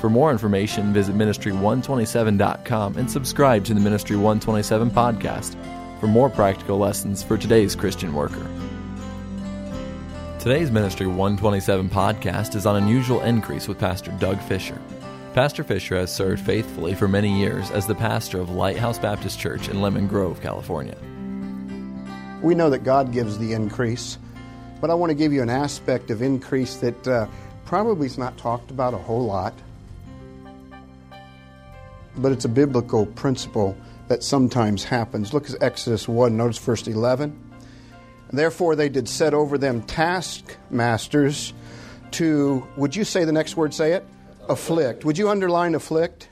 For more information, visit ministry127.com and subscribe to the Ministry 127 podcast for more practical lessons for today's Christian worker. Today's Ministry 127 podcast is on unusual increase with Pastor Doug Fisher. Pastor Fisher has served faithfully for many years as the pastor of Lighthouse Baptist Church in Lemon Grove, California. We know that God gives the increase, but I want to give you an aspect of increase that uh, probably is not talked about a whole lot but it's a biblical principle that sometimes happens. Look at Exodus 1, notice verse 11. Therefore, they did set over them taskmasters to, would you say the next word, say it? Afflict. Would you underline afflict?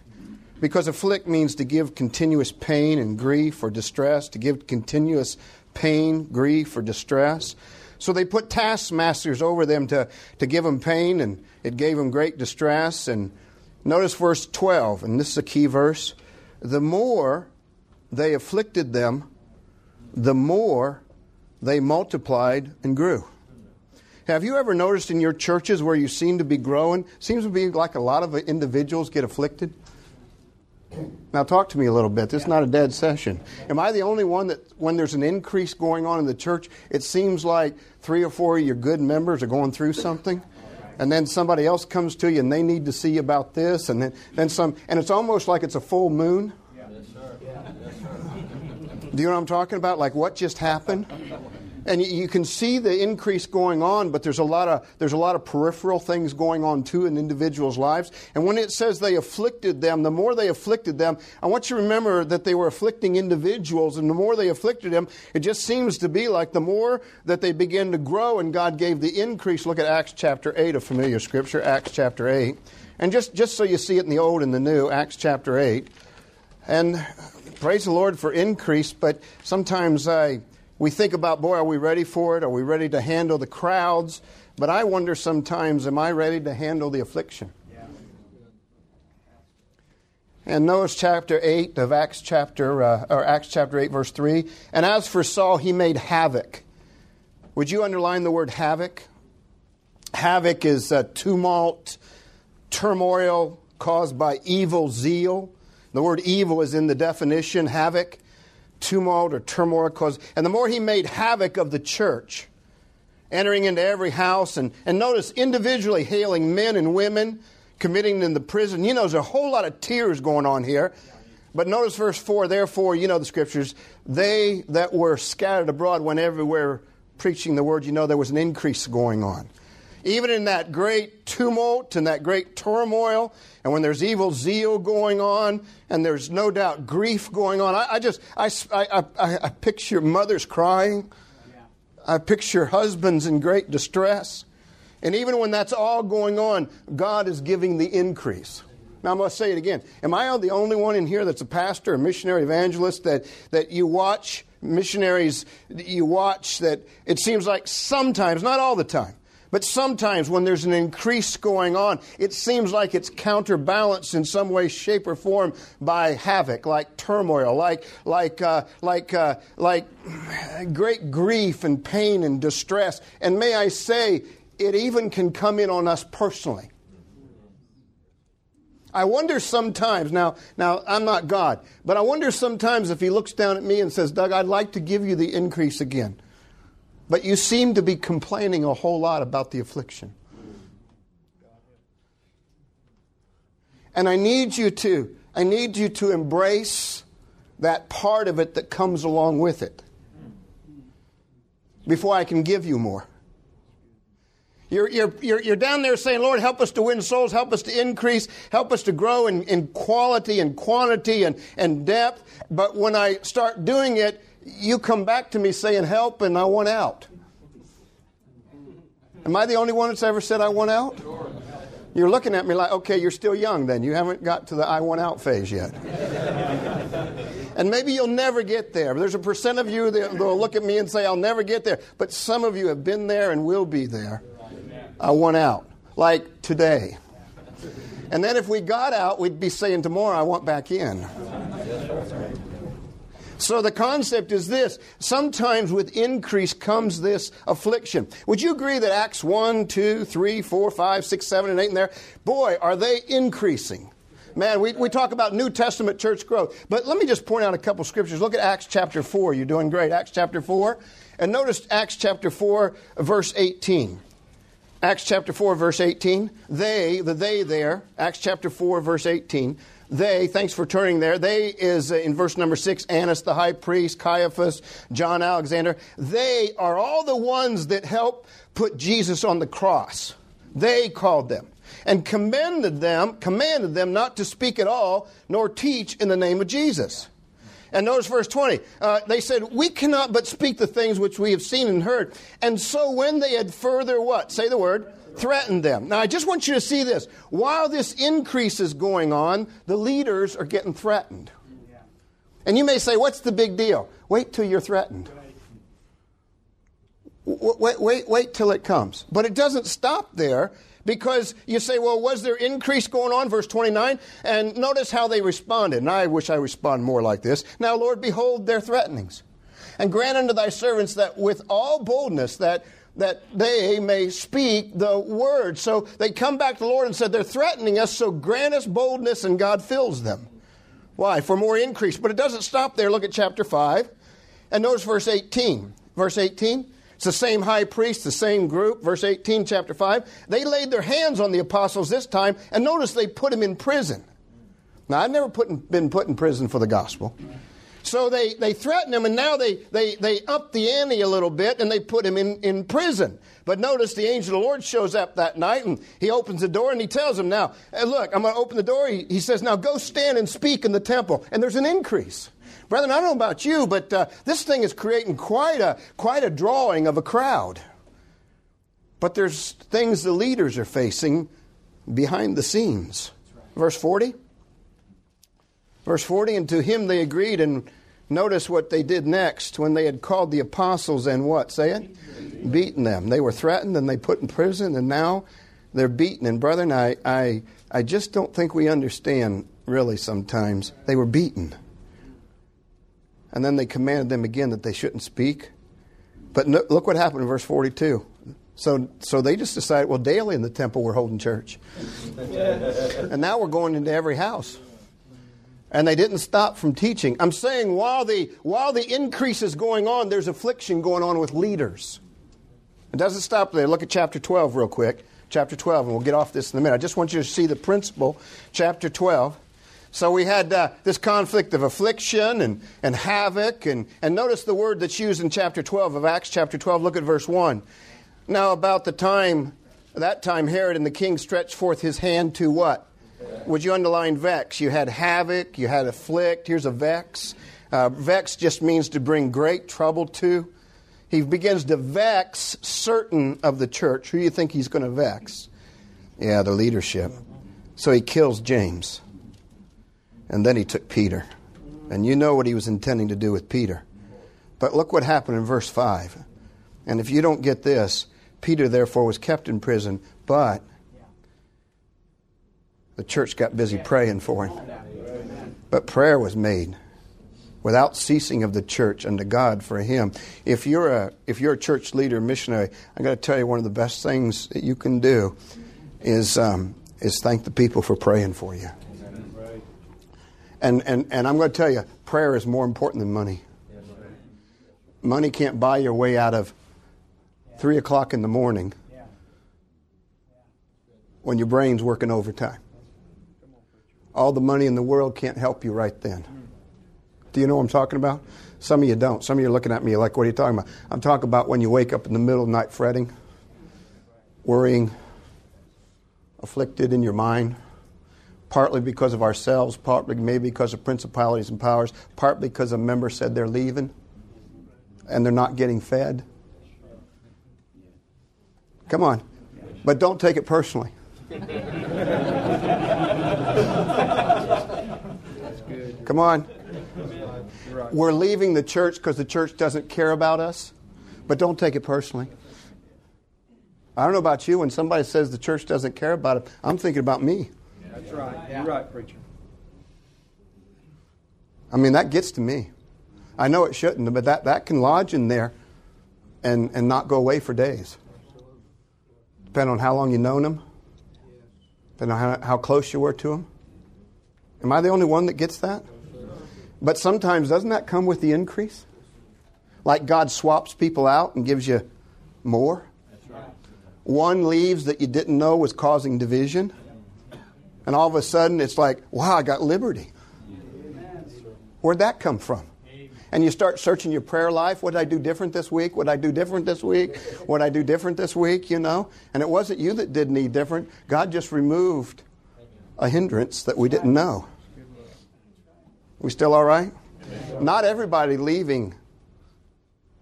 Because afflict means to give continuous pain and grief or distress, to give continuous pain, grief, or distress. So they put taskmasters over them to, to give them pain, and it gave them great distress and Notice verse 12, and this is a key verse. The more they afflicted them, the more they multiplied and grew. Have you ever noticed in your churches where you seem to be growing, seems to be like a lot of individuals get afflicted? Now, talk to me a little bit. This is not a dead session. Am I the only one that, when there's an increase going on in the church, it seems like three or four of your good members are going through something? And then somebody else comes to you and they need to see about this, and then, then some, and it's almost like it's a full moon. Yeah. Yes, sir. Yeah. Yes, sir. Do you know what I'm talking about? Like what just happened? And you can see the increase going on, but there's a lot of there's a lot of peripheral things going on too in individuals' lives. And when it says they afflicted them, the more they afflicted them, I want you to remember that they were afflicting individuals, and the more they afflicted them, it just seems to be like the more that they begin to grow, and God gave the increase. Look at Acts chapter eight, a familiar scripture, Acts chapter eight, and just just so you see it in the old and the new, Acts chapter eight, and praise the Lord for increase. But sometimes I we think about, boy, are we ready for it? Are we ready to handle the crowds? But I wonder sometimes, am I ready to handle the affliction? And notice chapter 8 of Acts chapter, uh, or Acts chapter 8, verse 3. And as for Saul, he made havoc. Would you underline the word havoc? Havoc is a tumult, turmoil caused by evil zeal. The word evil is in the definition, havoc tumult or turmoil caused. And the more he made havoc of the church, entering into every house, and, and notice individually hailing men and women, committing them to prison. You know, there's a whole lot of tears going on here. But notice verse 4 Therefore, you know the scriptures, they that were scattered abroad went everywhere preaching the word. You know, there was an increase going on even in that great tumult and that great turmoil, and when there's evil zeal going on, and there's no doubt grief going on, I, I just I, I, I, picture mothers crying. I picture husbands in great distress. And even when that's all going on, God is giving the increase. Now, I must say it again. Am I the only one in here that's a pastor, a missionary evangelist, that, that you watch missionaries, you watch that it seems like sometimes, not all the time, but sometimes when there's an increase going on, it seems like it's counterbalanced in some way, shape, or form by havoc, like turmoil, like, like, uh, like, uh, like great grief and pain and distress. And may I say, it even can come in on us personally. I wonder sometimes, now, now I'm not God, but I wonder sometimes if He looks down at me and says, Doug, I'd like to give you the increase again. But you seem to be complaining a whole lot about the affliction. And I need you to, I need you to embrace that part of it that comes along with it before I can give you more. You're, you're, you're, you're down there saying, Lord, help us to win souls, help us to increase, help us to grow in, in quality and quantity and, and depth. But when I start doing it, you come back to me saying, Help, and I want out. Am I the only one that's ever said, I want out? You're looking at me like, okay, you're still young then. You haven't got to the I want out phase yet. And maybe you'll never get there. There's a percent of you that will look at me and say, I'll never get there. But some of you have been there and will be there. I want out. Like today. And then if we got out, we'd be saying tomorrow, I want back in. So the concept is this sometimes with increase comes this affliction. Would you agree that Acts 1, 2, 3, 4, 5, 6, 7, and 8 in there, boy, are they increasing? Man, we, we talk about New Testament church growth. But let me just point out a couple scriptures. Look at Acts chapter 4. You're doing great. Acts chapter 4. And notice Acts chapter 4, verse 18. Acts chapter 4, verse 18. They, the they there, Acts chapter 4, verse 18. They, thanks for turning there. They is uh, in verse number 6, Annas the high priest, Caiaphas, John Alexander. They are all the ones that helped put Jesus on the cross. They called them and commanded them, commanded them not to speak at all, nor teach in the name of Jesus. And notice verse 20. Uh, they said, We cannot but speak the things which we have seen and heard. And so when they had further what? Say the word. Threatened them. Now I just want you to see this. While this increase is going on, the leaders are getting threatened. And you may say, What's the big deal? Wait till you're threatened. Wait, wait, wait till it comes. But it doesn't stop there because you say, well, was there increase going on? Verse 29. And notice how they responded. And I wish I respond more like this. Now, Lord, behold their threatenings. And grant unto thy servants that with all boldness that that they may speak the word. So they come back to the Lord and said, They're threatening us, so grant us boldness, and God fills them. Why? For more increase. But it doesn't stop there. Look at chapter 5. And notice verse 18. Verse 18. It's the same high priest, the same group. Verse 18, chapter 5. They laid their hands on the apostles this time, and notice they put him in prison. Now, I've never put in, been put in prison for the gospel. So they, they threaten him, and now they, they, they up the ante a little bit, and they put him in, in prison. But notice the angel of the Lord shows up that night, and he opens the door, and he tells him, Now, look, I'm going to open the door. He, he says, Now go stand and speak in the temple. And there's an increase. Brethren, I don't know about you, but uh, this thing is creating quite a, quite a drawing of a crowd. But there's things the leaders are facing behind the scenes. Verse 40. Verse 40, and to him they agreed, and notice what they did next when they had called the apostles and what? Say it? Beaten them. They were threatened and they put in prison, and now they're beaten. And brethren, I, I, I just don't think we understand really sometimes. They were beaten. And then they commanded them again that they shouldn't speak. But no, look what happened in verse 42. So, so they just decided, well, daily in the temple we're holding church. and now we're going into every house. And they didn't stop from teaching. I'm saying while the, while the increase is going on, there's affliction going on with leaders. It doesn't stop there. Look at chapter 12 real quick. Chapter 12, and we'll get off this in a minute. I just want you to see the principle. Chapter 12. So we had uh, this conflict of affliction and, and havoc. And, and notice the word that's used in chapter 12 of Acts chapter 12. Look at verse 1. Now, about the time, that time, Herod and the king stretched forth his hand to what? Would you underline vex? You had havoc, you had afflict. Here's a vex. Uh, vex just means to bring great trouble to. He begins to vex certain of the church. Who do you think he's going to vex? Yeah, the leadership. So he kills James. And then he took Peter. And you know what he was intending to do with Peter. But look what happened in verse 5. And if you don't get this, Peter therefore was kept in prison, but the church got busy praying for him. But prayer was made without ceasing of the church unto God for him. If you're a if you're a church leader, missionary, I got to tell you one of the best things that you can do is um, is thank the people for praying for you. And, and, and I'm going to tell you, prayer is more important than money. Money can't buy your way out of 3 o'clock in the morning when your brain's working overtime. All the money in the world can't help you right then. Do you know what I'm talking about? Some of you don't. Some of you are looking at me like, what are you talking about? I'm talking about when you wake up in the middle of the night fretting, worrying, afflicted in your mind partly because of ourselves, partly maybe because of principalities and powers, partly because a member said they're leaving and they're not getting fed. Come on. But don't take it personally. Come on. we're leaving the church because the church doesn't care about us, but don't take it personally. I don't know about you. When somebody says the church doesn't care about it, I'm thinking about me. That's right. You're right, preacher. I mean, that gets to me. I know it shouldn't, but that, that can lodge in there and, and not go away for days. Depending on how long you've known them, depending on how, how close you were to them. Am I the only one that gets that? But sometimes, doesn't that come with the increase? Like God swaps people out and gives you more? One leaves that you didn't know was causing division. And all of a sudden, it's like, wow, I got liberty. Where'd that come from? And you start searching your prayer life. What did I do different this week? What did I do different this week? What did I do different this week? You know? And it wasn't you that did need different. God just removed a hindrance that we didn't know. We still all right? Not everybody leaving.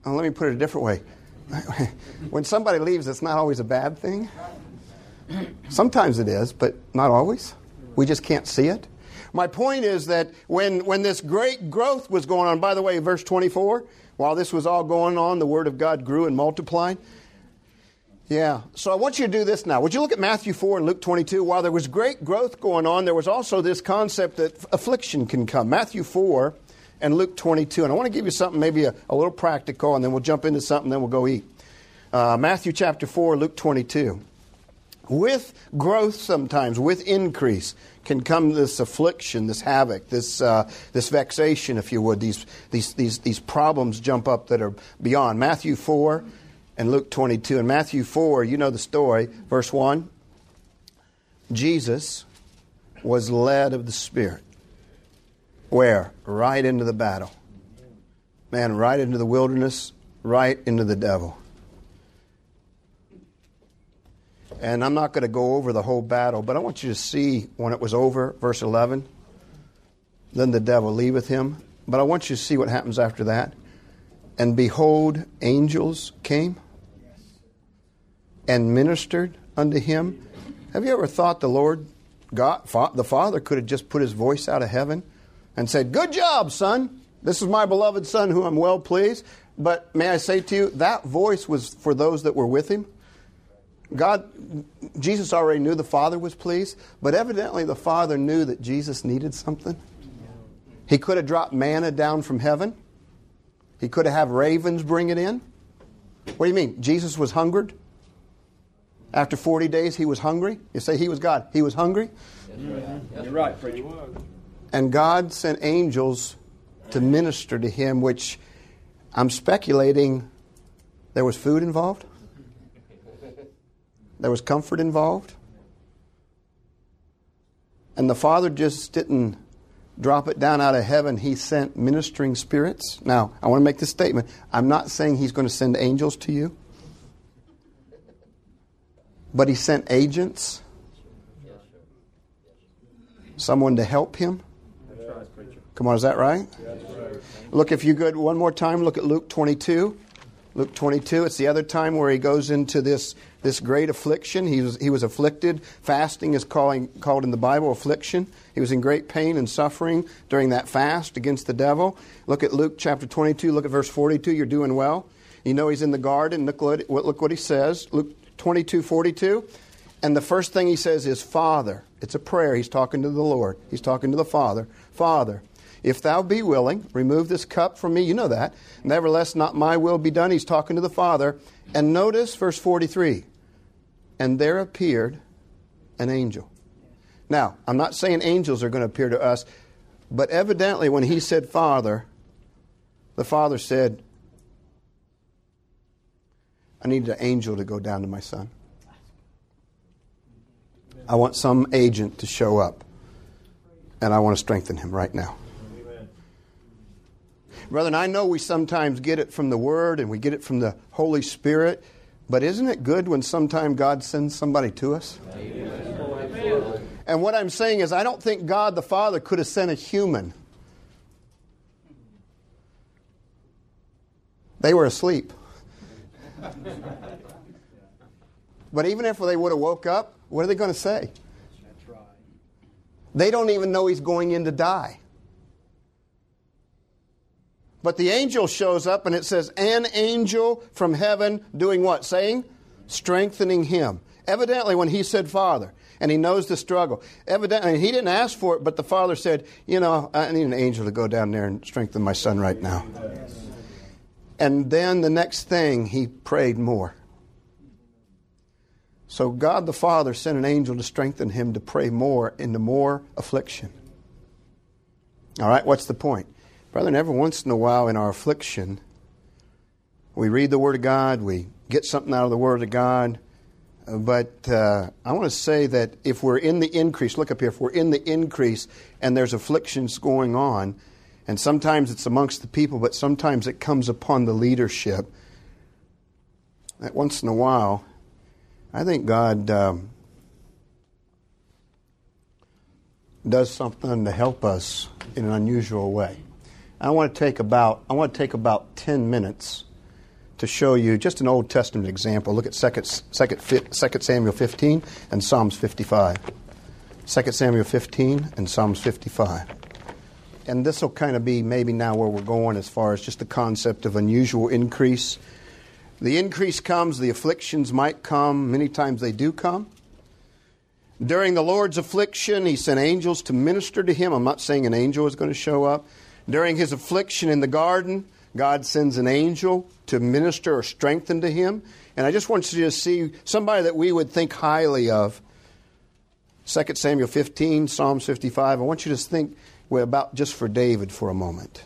Oh, let me put it a different way. when somebody leaves, it's not always a bad thing. Sometimes it is, but not always. We just can't see it. My point is that when, when this great growth was going on, by the way, verse 24, while this was all going on, the Word of God grew and multiplied. Yeah. So I want you to do this now. Would you look at Matthew 4 and Luke 22? While there was great growth going on, there was also this concept that affliction can come. Matthew 4 and Luke 22. And I want to give you something maybe a, a little practical, and then we'll jump into something, then we'll go eat. Uh, Matthew chapter 4, Luke 22. With growth sometimes, with increase, can come this affliction, this havoc, this, uh, this vexation, if you would. These, these, these, these problems jump up that are beyond. Matthew 4 and Luke 22. In Matthew 4, you know the story. Verse 1 Jesus was led of the Spirit. Where? Right into the battle. Man, right into the wilderness, right into the devil. And I'm not going to go over the whole battle, but I want you to see when it was over, verse 11. Then the devil leaveth him. But I want you to see what happens after that. And behold, angels came and ministered unto him. Have you ever thought the Lord, God, the Father, could have just put his voice out of heaven and said, Good job, son. This is my beloved son who I'm well pleased. But may I say to you, that voice was for those that were with him. God, Jesus already knew the Father was pleased, but evidently the Father knew that Jesus needed something. He could have dropped manna down from heaven. He could have had ravens bring it in. What do you mean? Jesus was hungered? After 40 days, he was hungry? You say he was God. He was hungry? You're right, preacher. And God sent angels to minister to him, which I'm speculating there was food involved. There was comfort involved. And the Father just didn't drop it down out of heaven. He sent ministering spirits. Now, I want to make this statement. I'm not saying He's going to send angels to you, but He sent agents, someone to help Him. Come on, is that right? Look, if you go one more time, look at Luke 22. Luke 22, it's the other time where he goes into this this great affliction. He was, he was afflicted. Fasting is calling, called in the Bible affliction. He was in great pain and suffering during that fast against the devil. Look at Luke chapter 22, look at verse 42. You're doing well. You know he's in the garden. Look what, look what he says. Luke 22, 42. And the first thing he says is, Father. It's a prayer. He's talking to the Lord. He's talking to the Father. Father, if thou be willing, remove this cup from me. You know that. Nevertheless, not my will be done. He's talking to the Father. And notice verse 43 and there appeared an angel. Now, I'm not saying angels are going to appear to us, but evidently when he said Father, the Father said, I need an angel to go down to my son. I want some agent to show up, and I want to strengthen him right now. Brother, and I know we sometimes get it from the Word and we get it from the Holy Spirit. But isn't it good when sometime God sends somebody to us? Amen. And what I'm saying is, I don't think God the Father could have sent a human. They were asleep. but even if they would have woke up, what are they going to say? They don't even know he's going in to die. But the angel shows up and it says, an angel from heaven doing what? Saying? Strengthening him. Evidently, when he said Father, and he knows the struggle. Evidently, he didn't ask for it, but the father said, You know, I need an angel to go down there and strengthen my son right now. And then the next thing, he prayed more. So God the Father sent an angel to strengthen him to pray more into more affliction. All right, what's the point? Brethren, every once in a while in our affliction, we read the Word of God, we get something out of the Word of God, but uh, I want to say that if we're in the increase, look up here, if we're in the increase and there's afflictions going on, and sometimes it's amongst the people, but sometimes it comes upon the leadership, that once in a while, I think God um, does something to help us in an unusual way. I want to take about I want to take about ten minutes to show you just an Old Testament example. Look at 2, 2, 2 Samuel 15 and Psalms 55. 2 Samuel 15 and Psalms 55. And this will kind of be maybe now where we're going as far as just the concept of unusual increase. The increase comes, the afflictions might come, many times they do come. During the Lord's affliction, he sent angels to minister to him. I'm not saying an angel is going to show up. During his affliction in the garden, God sends an angel to minister or strengthen to him. And I just want you to see somebody that we would think highly of. 2 Samuel 15, Psalms 55. I want you to think about just for David for a moment.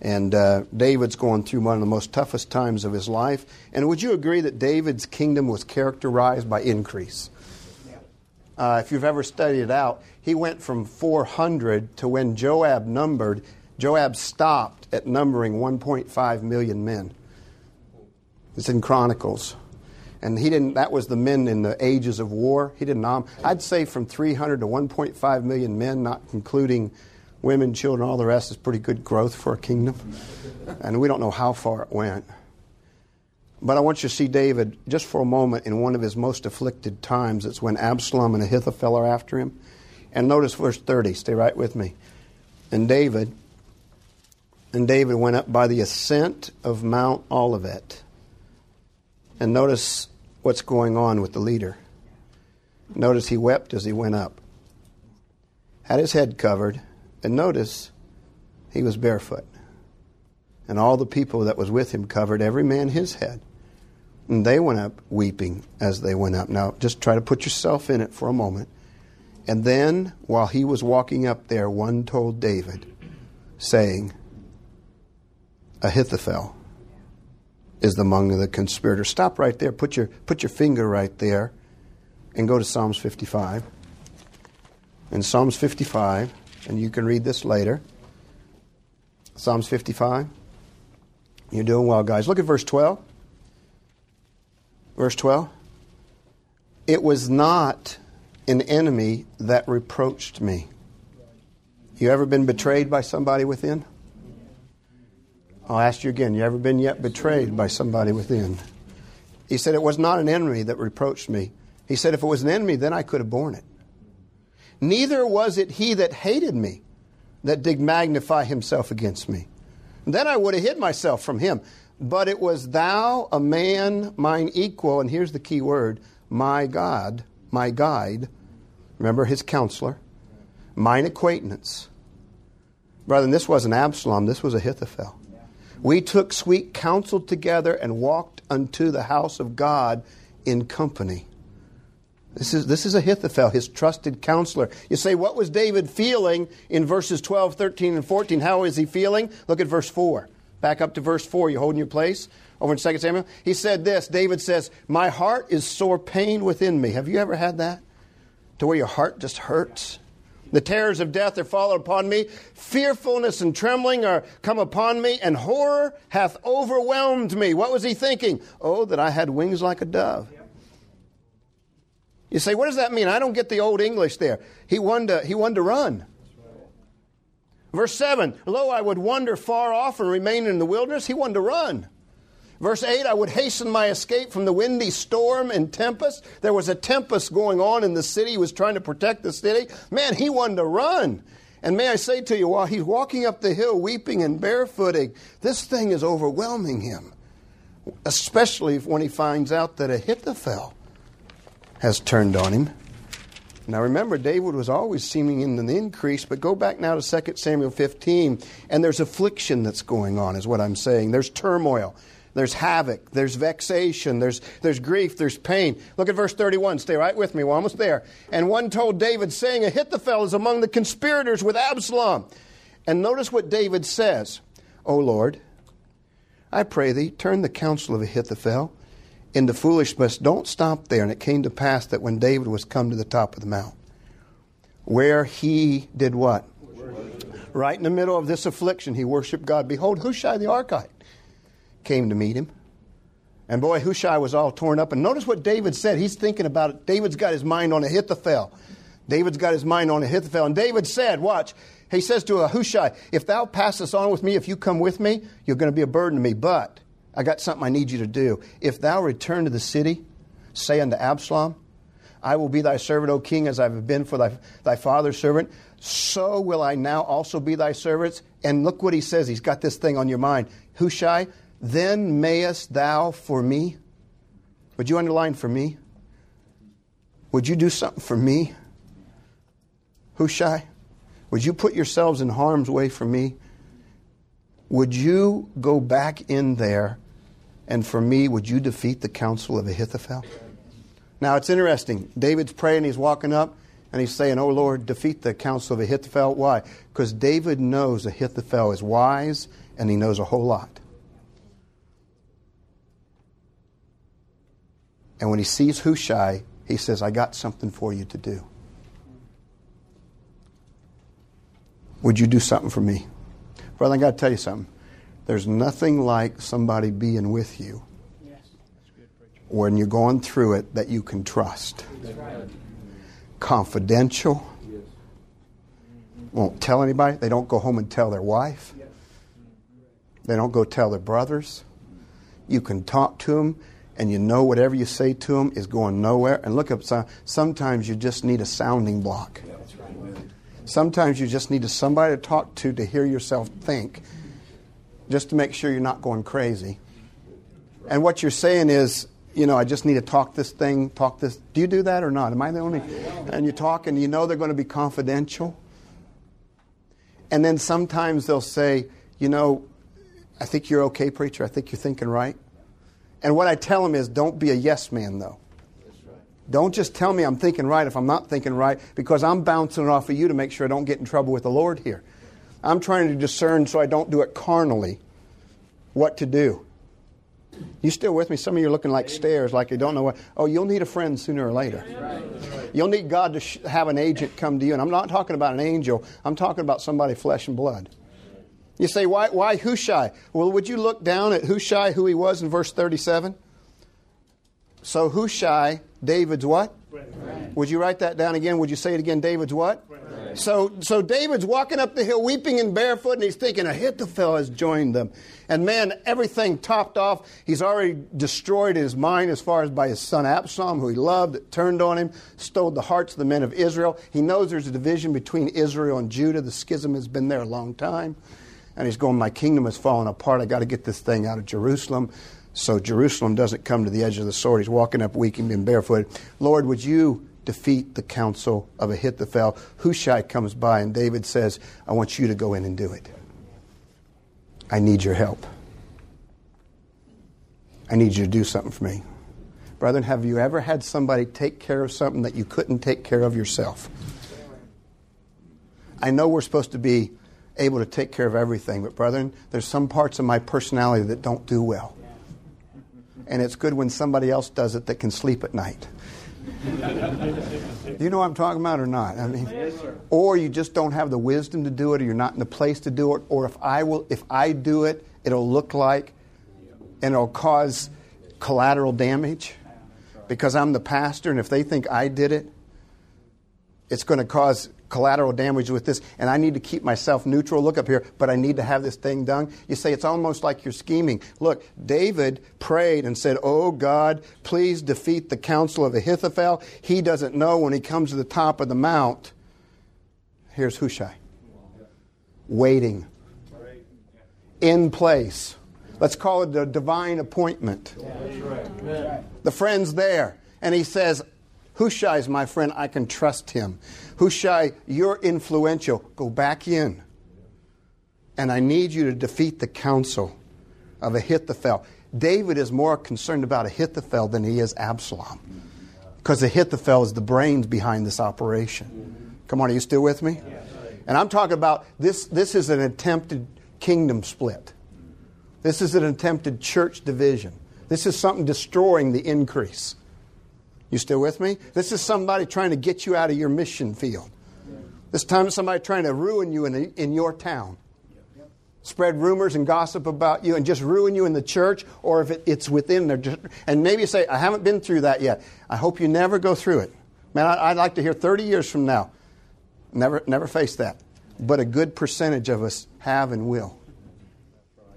And uh, David's going through one of the most toughest times of his life. And would you agree that David's kingdom was characterized by increase? Uh, if you've ever studied it out, he went from 400 to when Joab numbered, Joab stopped at numbering 1.5 million men. It's in Chronicles. And he didn't, that was the men in the ages of war. He didn't, nom- I'd say from 300 to 1.5 million men, not including women, children, all the rest is pretty good growth for a kingdom. And we don't know how far it went. But I want you to see David just for a moment in one of his most afflicted times. It's when Absalom and Ahithophel are after him. And notice verse 30. Stay right with me. And David, and David went up by the ascent of Mount Olivet. And notice what's going on with the leader. Notice he wept as he went up, had his head covered, and notice he was barefoot. And all the people that was with him covered every man his head. And they went up weeping as they went up. Now, just try to put yourself in it for a moment. And then, while he was walking up there, one told David, saying, Ahithophel is among the conspirators. Stop right there. Put your, put your finger right there and go to Psalms 55. In Psalms 55, and you can read this later. Psalms 55. You're doing well, guys. Look at verse 12. Verse 12. It was not an enemy that reproached me. You ever been betrayed by somebody within? I'll ask you again. You ever been yet betrayed by somebody within? He said, It was not an enemy that reproached me. He said, If it was an enemy, then I could have borne it. Neither was it he that hated me that did magnify himself against me. Then I would have hid myself from him. But it was thou, a man, mine equal, and here's the key word my God, my guide. Remember his counselor, mine acquaintance. Brother, this wasn't Absalom, this was Ahithophel. We took sweet counsel together and walked unto the house of God in company. This is, this is Ahithophel, his trusted counselor. You say, what was David feeling in verses 12, 13, and 14? How is he feeling? Look at verse 4. Back up to verse 4. You holding your place? Over in 2 Samuel. He said this David says, My heart is sore pain within me. Have you ever had that? To where your heart just hurts? The terrors of death are fallen upon me. Fearfulness and trembling are come upon me, and horror hath overwhelmed me. What was he thinking? Oh, that I had wings like a dove. You say, what does that mean? I don't get the old English there. He wanted to, he wanted to run. Verse 7 Lo, I would wander far off and remain in the wilderness. He wanted to run. Verse 8 I would hasten my escape from the windy storm and tempest. There was a tempest going on in the city. He was trying to protect the city. Man, he wanted to run. And may I say to you, while he's walking up the hill weeping and barefooting, this thing is overwhelming him, especially when he finds out that Ahithophel has turned on him. Now remember, David was always seeming in the increase, but go back now to 2 Samuel 15, and there's affliction that's going on, is what I'm saying. There's turmoil, there's havoc, there's vexation, there's, there's grief, there's pain. Look at verse 31. Stay right with me, we're almost there. And one told David, saying, Ahithophel is among the conspirators with Absalom. And notice what David says O Lord, I pray thee, turn the counsel of Ahithophel into foolishness, don't stop there. And it came to pass that when David was come to the top of the mount, where he did what? Right in the middle of this affliction, he worshiped God. Behold, Hushai the Archite came to meet him. And boy, Hushai was all torn up. And notice what David said. He's thinking about it. David's got his mind on Ahithophel. David's got his mind on Ahithophel. And David said, Watch, he says to Hushai, If thou passest on with me, if you come with me, you're going to be a burden to me. But I got something I need you to do. If thou return to the city, say unto Absalom, I will be thy servant, O king, as I have been for thy, thy father's servant. So will I now also be thy servants. And look what he says. He's got this thing on your mind. Hushai, then mayest thou for me. Would you underline for me? Would you do something for me? Hushai, would you put yourselves in harm's way for me? Would you go back in there and for me, would you defeat the counsel of Ahithophel? Now it's interesting. David's praying, he's walking up, and he's saying, Oh Lord, defeat the counsel of Ahithophel. Why? Because David knows Ahithophel is wise and he knows a whole lot. And when he sees Hushai, he says, I got something for you to do. Would you do something for me? Brother, I got to tell you something. There's nothing like somebody being with you when you're going through it that you can trust. Confidential. Won't tell anybody. They don't go home and tell their wife. They don't go tell their brothers. You can talk to them and you know whatever you say to them is going nowhere. And look up, sometimes you just need a sounding block. Sometimes you just need somebody to talk to to hear yourself think just to make sure you're not going crazy. And what you're saying is, you know, I just need to talk this thing, talk this. Do you do that or not? Am I the only? And you talk and you know they're going to be confidential. And then sometimes they'll say, you know, I think you're okay, preacher. I think you're thinking right. And what I tell them is, don't be a yes man, though. Don't just tell me I'm thinking right if I'm not thinking right, because I'm bouncing off of you to make sure I don't get in trouble with the Lord here. I'm trying to discern so I don't do it carnally what to do. You still with me? Some of you are looking like stares, like you don't know what. Oh, you'll need a friend sooner or later. You'll need God to sh- have an agent come to you. And I'm not talking about an angel, I'm talking about somebody flesh and blood. You say, why, why Hushai? Well, would you look down at Hushai, who he was in verse 37? So Hushai, David's what? Would you write that down again? Would you say it again? David's what? So, so David's walking up the hill weeping and barefoot, and he's thinking Ahithophel has joined them. And man, everything topped off. He's already destroyed his mind as far as by his son Absalom, who he loved, turned on him, stole the hearts of the men of Israel. He knows there's a division between Israel and Judah. The schism has been there a long time. And he's going, My kingdom has fallen apart. I got to get this thing out of Jerusalem. So Jerusalem doesn't come to the edge of the sword. He's walking up weeping and barefoot. Lord, would you defeat the counsel of Ahithophel. Hushai comes by, and David says, I want you to go in and do it. I need your help. I need you to do something for me. Brethren, have you ever had somebody take care of something that you couldn't take care of yourself? I know we're supposed to be able to take care of everything, but brethren, there's some parts of my personality that don't do well. And it's good when somebody else does it that can sleep at night. You know what I'm talking about or not? I mean, yes, or you just don't have the wisdom to do it, or you're not in the place to do it, or if I will, if I do it, it'll look like, and it'll cause collateral damage because I'm the pastor, and if they think I did it, it's going to cause collateral damage with this, and I need to keep myself neutral. Look up here, but I need to have this thing done. You say it's almost like you're scheming. Look, David prayed and said, Oh God, please defeat the counsel of Ahithophel. He doesn't know when he comes to the top of the mount. Here's Hushai. waiting, in place. Let's call it a divine appointment. The friend's there, and he says, Hushai's my friend, I can trust him. Hushai, you're influential. Go back in. And I need you to defeat the counsel of Ahithophel. David is more concerned about Ahithophel than he is Absalom. Because Ahithophel is the brains behind this operation. Come on, are you still with me? And I'm talking about this, this is an attempted kingdom split. This is an attempted church division. This is something destroying the increase. You still with me? This is somebody trying to get you out of your mission field. This time, somebody trying to ruin you in, in your town. Spread rumors and gossip about you and just ruin you in the church, or if it, it's within there. And maybe you say, I haven't been through that yet. I hope you never go through it. Man, I, I'd like to hear 30 years from now. Never, never face that. But a good percentage of us have and will.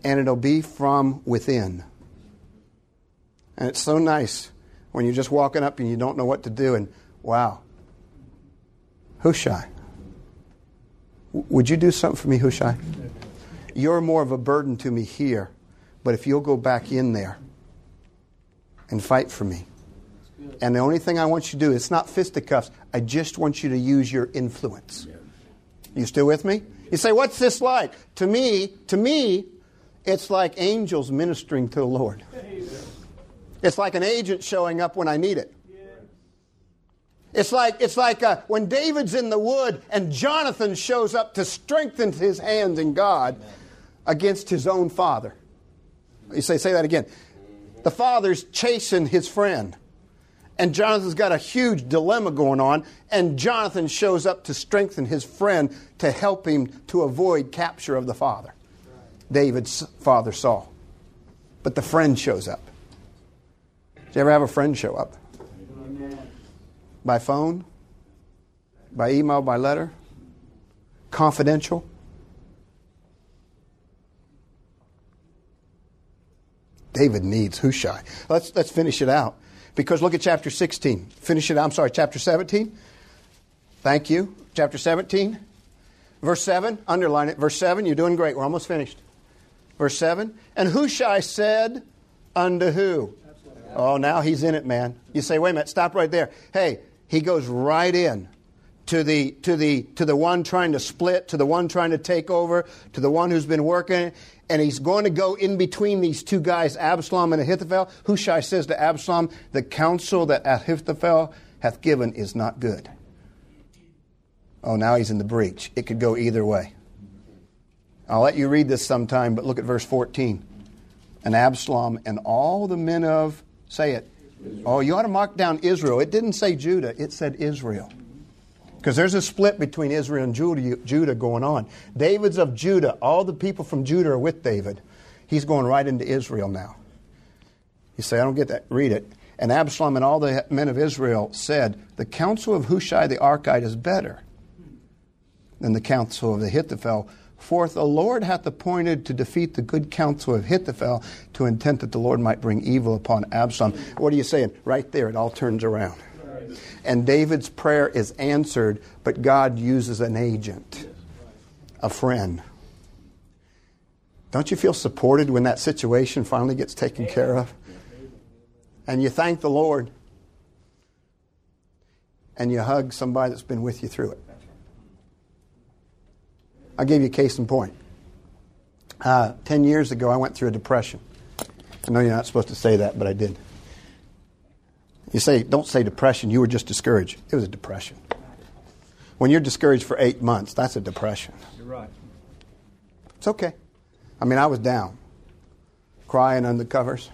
And it'll be from within. And it's so nice when you're just walking up and you don't know what to do, and wow, Hushai, would you do something for me, Hushai? You're more of a burden to me here, but if you'll go back in there and fight for me. And the only thing I want you to do, it's not fisticuffs. I just want you to use your influence. You still with me? You say, what's this like? To me, to me, it's like angels ministering to the Lord. It's like an agent showing up when I need it. It's like, it's like uh, when David's in the wood and Jonathan shows up to strengthen his hands in God against his own father. You say, say that again. The father's chasing his friend. And Jonathan's got a huge dilemma going on, and Jonathan shows up to strengthen his friend to help him to avoid capture of the father. David's father Saul. But the friend shows up. Did you ever have a friend show up? By phone? By email? By letter? Confidential? David needs Hushai. Let's, let's finish it out. Because look at chapter 16. Finish it out. I'm sorry, chapter 17. Thank you. Chapter 17. Verse 7. Underline it. Verse 7. You're doing great. We're almost finished. Verse 7. And Hushai said unto who? Oh, now he's in it, man. You say, wait a minute, stop right there. Hey, he goes right in to the to the to the one trying to split, to the one trying to take over, to the one who's been working, and he's going to go in between these two guys, Absalom and Ahithophel. Hushai says to Absalom, "The counsel that Ahithophel hath given is not good." Oh, now he's in the breach. It could go either way. I'll let you read this sometime, but look at verse 14. And Absalom and all the men of Say it. Oh, you ought to mark down Israel. It didn't say Judah, it said Israel. Because there's a split between Israel and Judah going on. David's of Judah. All the people from Judah are with David. He's going right into Israel now. You say, I don't get that. Read it. And Absalom and all the men of Israel said, The counsel of Hushai the Archite is better than the counsel of the Ahithophel Fourth, the Lord hath appointed to defeat the good counsel of Ahithophel to intent that the Lord might bring evil upon Absalom. What are you saying? Right there, it all turns around. And David's prayer is answered, but God uses an agent, a friend. Don't you feel supported when that situation finally gets taken care of? And you thank the Lord. And you hug somebody that's been with you through it. I'll give you a case in point. Uh, Ten years ago, I went through a depression. I know you're not supposed to say that, but I did. You say, don't say depression, you were just discouraged. It was a depression. When you're discouraged for eight months, that's a depression. You're right. It's okay. I mean, I was down, crying under covers.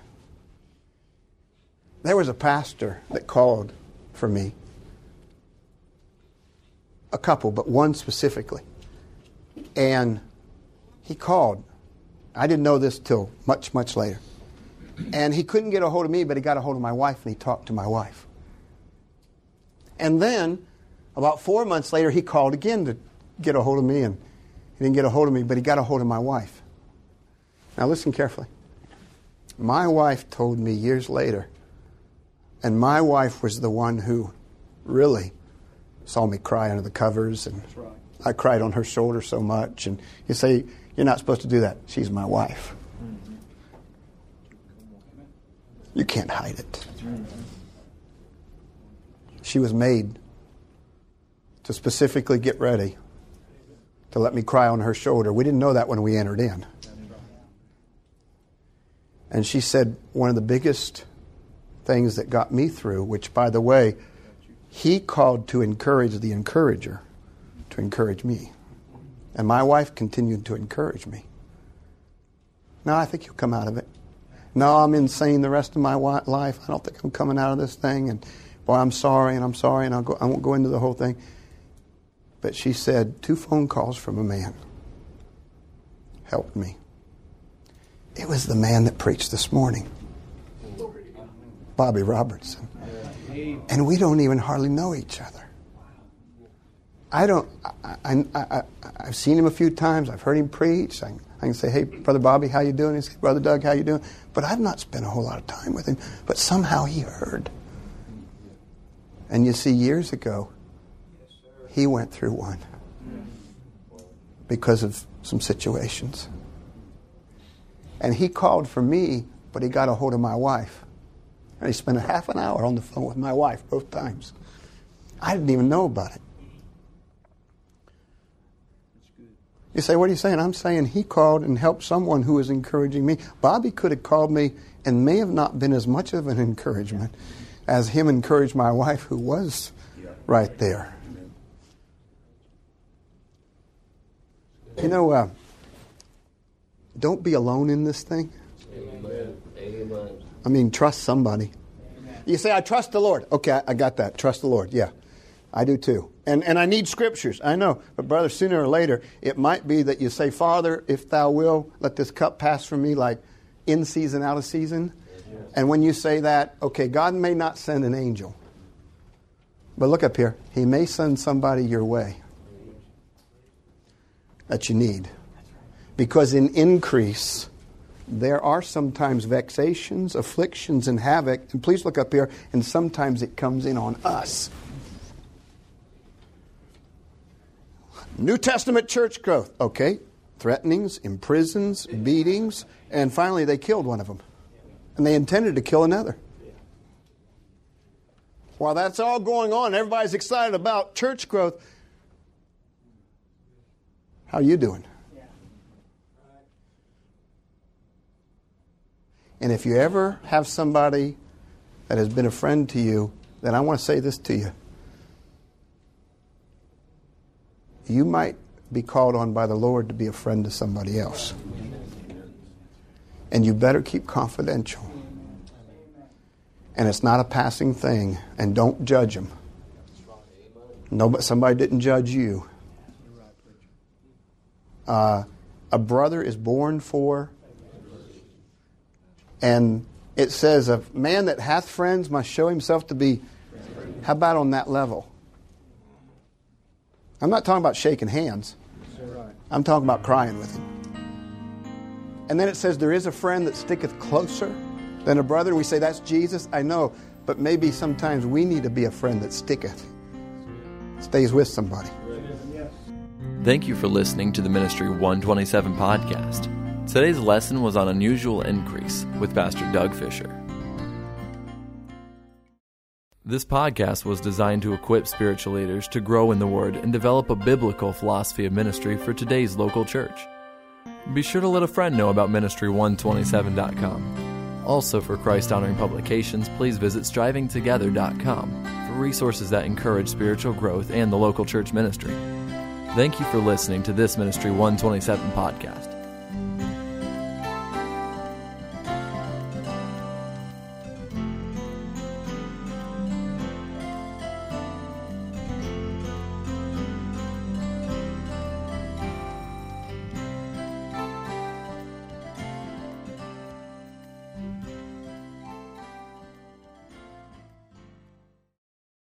There was a pastor that called for me. A couple, but one specifically. And he called. I didn't know this till much, much later. And he couldn't get a hold of me, but he got a hold of my wife and he talked to my wife. And then, about four months later, he called again to get a hold of me, and he didn't get a hold of me, but he got a hold of my wife. Now, listen carefully. My wife told me years later, and my wife was the one who really saw me cry under the covers and right. I cried on her shoulder so much. And you say, You're not supposed to do that. She's my wife. You can't hide it. She was made to specifically get ready to let me cry on her shoulder. We didn't know that when we entered in. And she said one of the biggest things that got me through, which, by the way, he called to encourage the encourager to encourage me. And my wife continued to encourage me. No, I think you'll come out of it. No, I'm insane the rest of my life. I don't think I'm coming out of this thing. And boy, I'm sorry, and I'm sorry, and I'll go, I won't go into the whole thing. But she said, two phone calls from a man helped me. It was the man that preached this morning, Bobby Robertson. And we don't even hardly know each other. I don't, I, I, have seen him a few times. I've heard him preach. I, I can say, hey, Brother Bobby, how you doing? He say, Brother Doug, how you doing? But I've not spent a whole lot of time with him. But somehow he heard. And you see, years ago, he went through one because of some situations. And he called for me, but he got a hold of my wife. And he spent a half an hour on the phone with my wife both times. I didn't even know about it. You say, what are you saying? I'm saying he called and helped someone who was encouraging me. Bobby could have called me and may have not been as much of an encouragement as him encouraged my wife who was right there. You know, uh, don't be alone in this thing. Amen. I mean, trust somebody. You say, I trust the Lord. Okay, I, I got that. Trust the Lord. Yeah, I do too. And, and I need scriptures, I know. But, brother, sooner or later, it might be that you say, Father, if thou will, let this cup pass from me like in season, out of season. Yes. And when you say that, okay, God may not send an angel. But look up here. He may send somebody your way that you need. Because in increase, there are sometimes vexations, afflictions, and havoc. And please look up here, and sometimes it comes in on us. New Testament church growth. Okay. Threatenings, imprisons, beatings, and finally they killed one of them. And they intended to kill another. While that's all going on, everybody's excited about church growth. How are you doing? And if you ever have somebody that has been a friend to you, then I want to say this to you. You might be called on by the Lord to be a friend to somebody else. And you better keep confidential. And it's not a passing thing. And don't judge them. No, somebody didn't judge you. Uh, a brother is born for, and it says, a man that hath friends must show himself to be. How about on that level? I'm not talking about shaking hands. I'm talking about crying with him. And then it says, There is a friend that sticketh closer than a brother. We say, That's Jesus. I know. But maybe sometimes we need to be a friend that sticketh, stays with somebody. Thank you for listening to the Ministry 127 podcast. Today's lesson was on unusual increase with Pastor Doug Fisher. This podcast was designed to equip spiritual leaders to grow in the Word and develop a biblical philosophy of ministry for today's local church. Be sure to let a friend know about Ministry127.com. Also, for Christ honoring publications, please visit strivingtogether.com for resources that encourage spiritual growth and the local church ministry. Thank you for listening to this Ministry 127 podcast.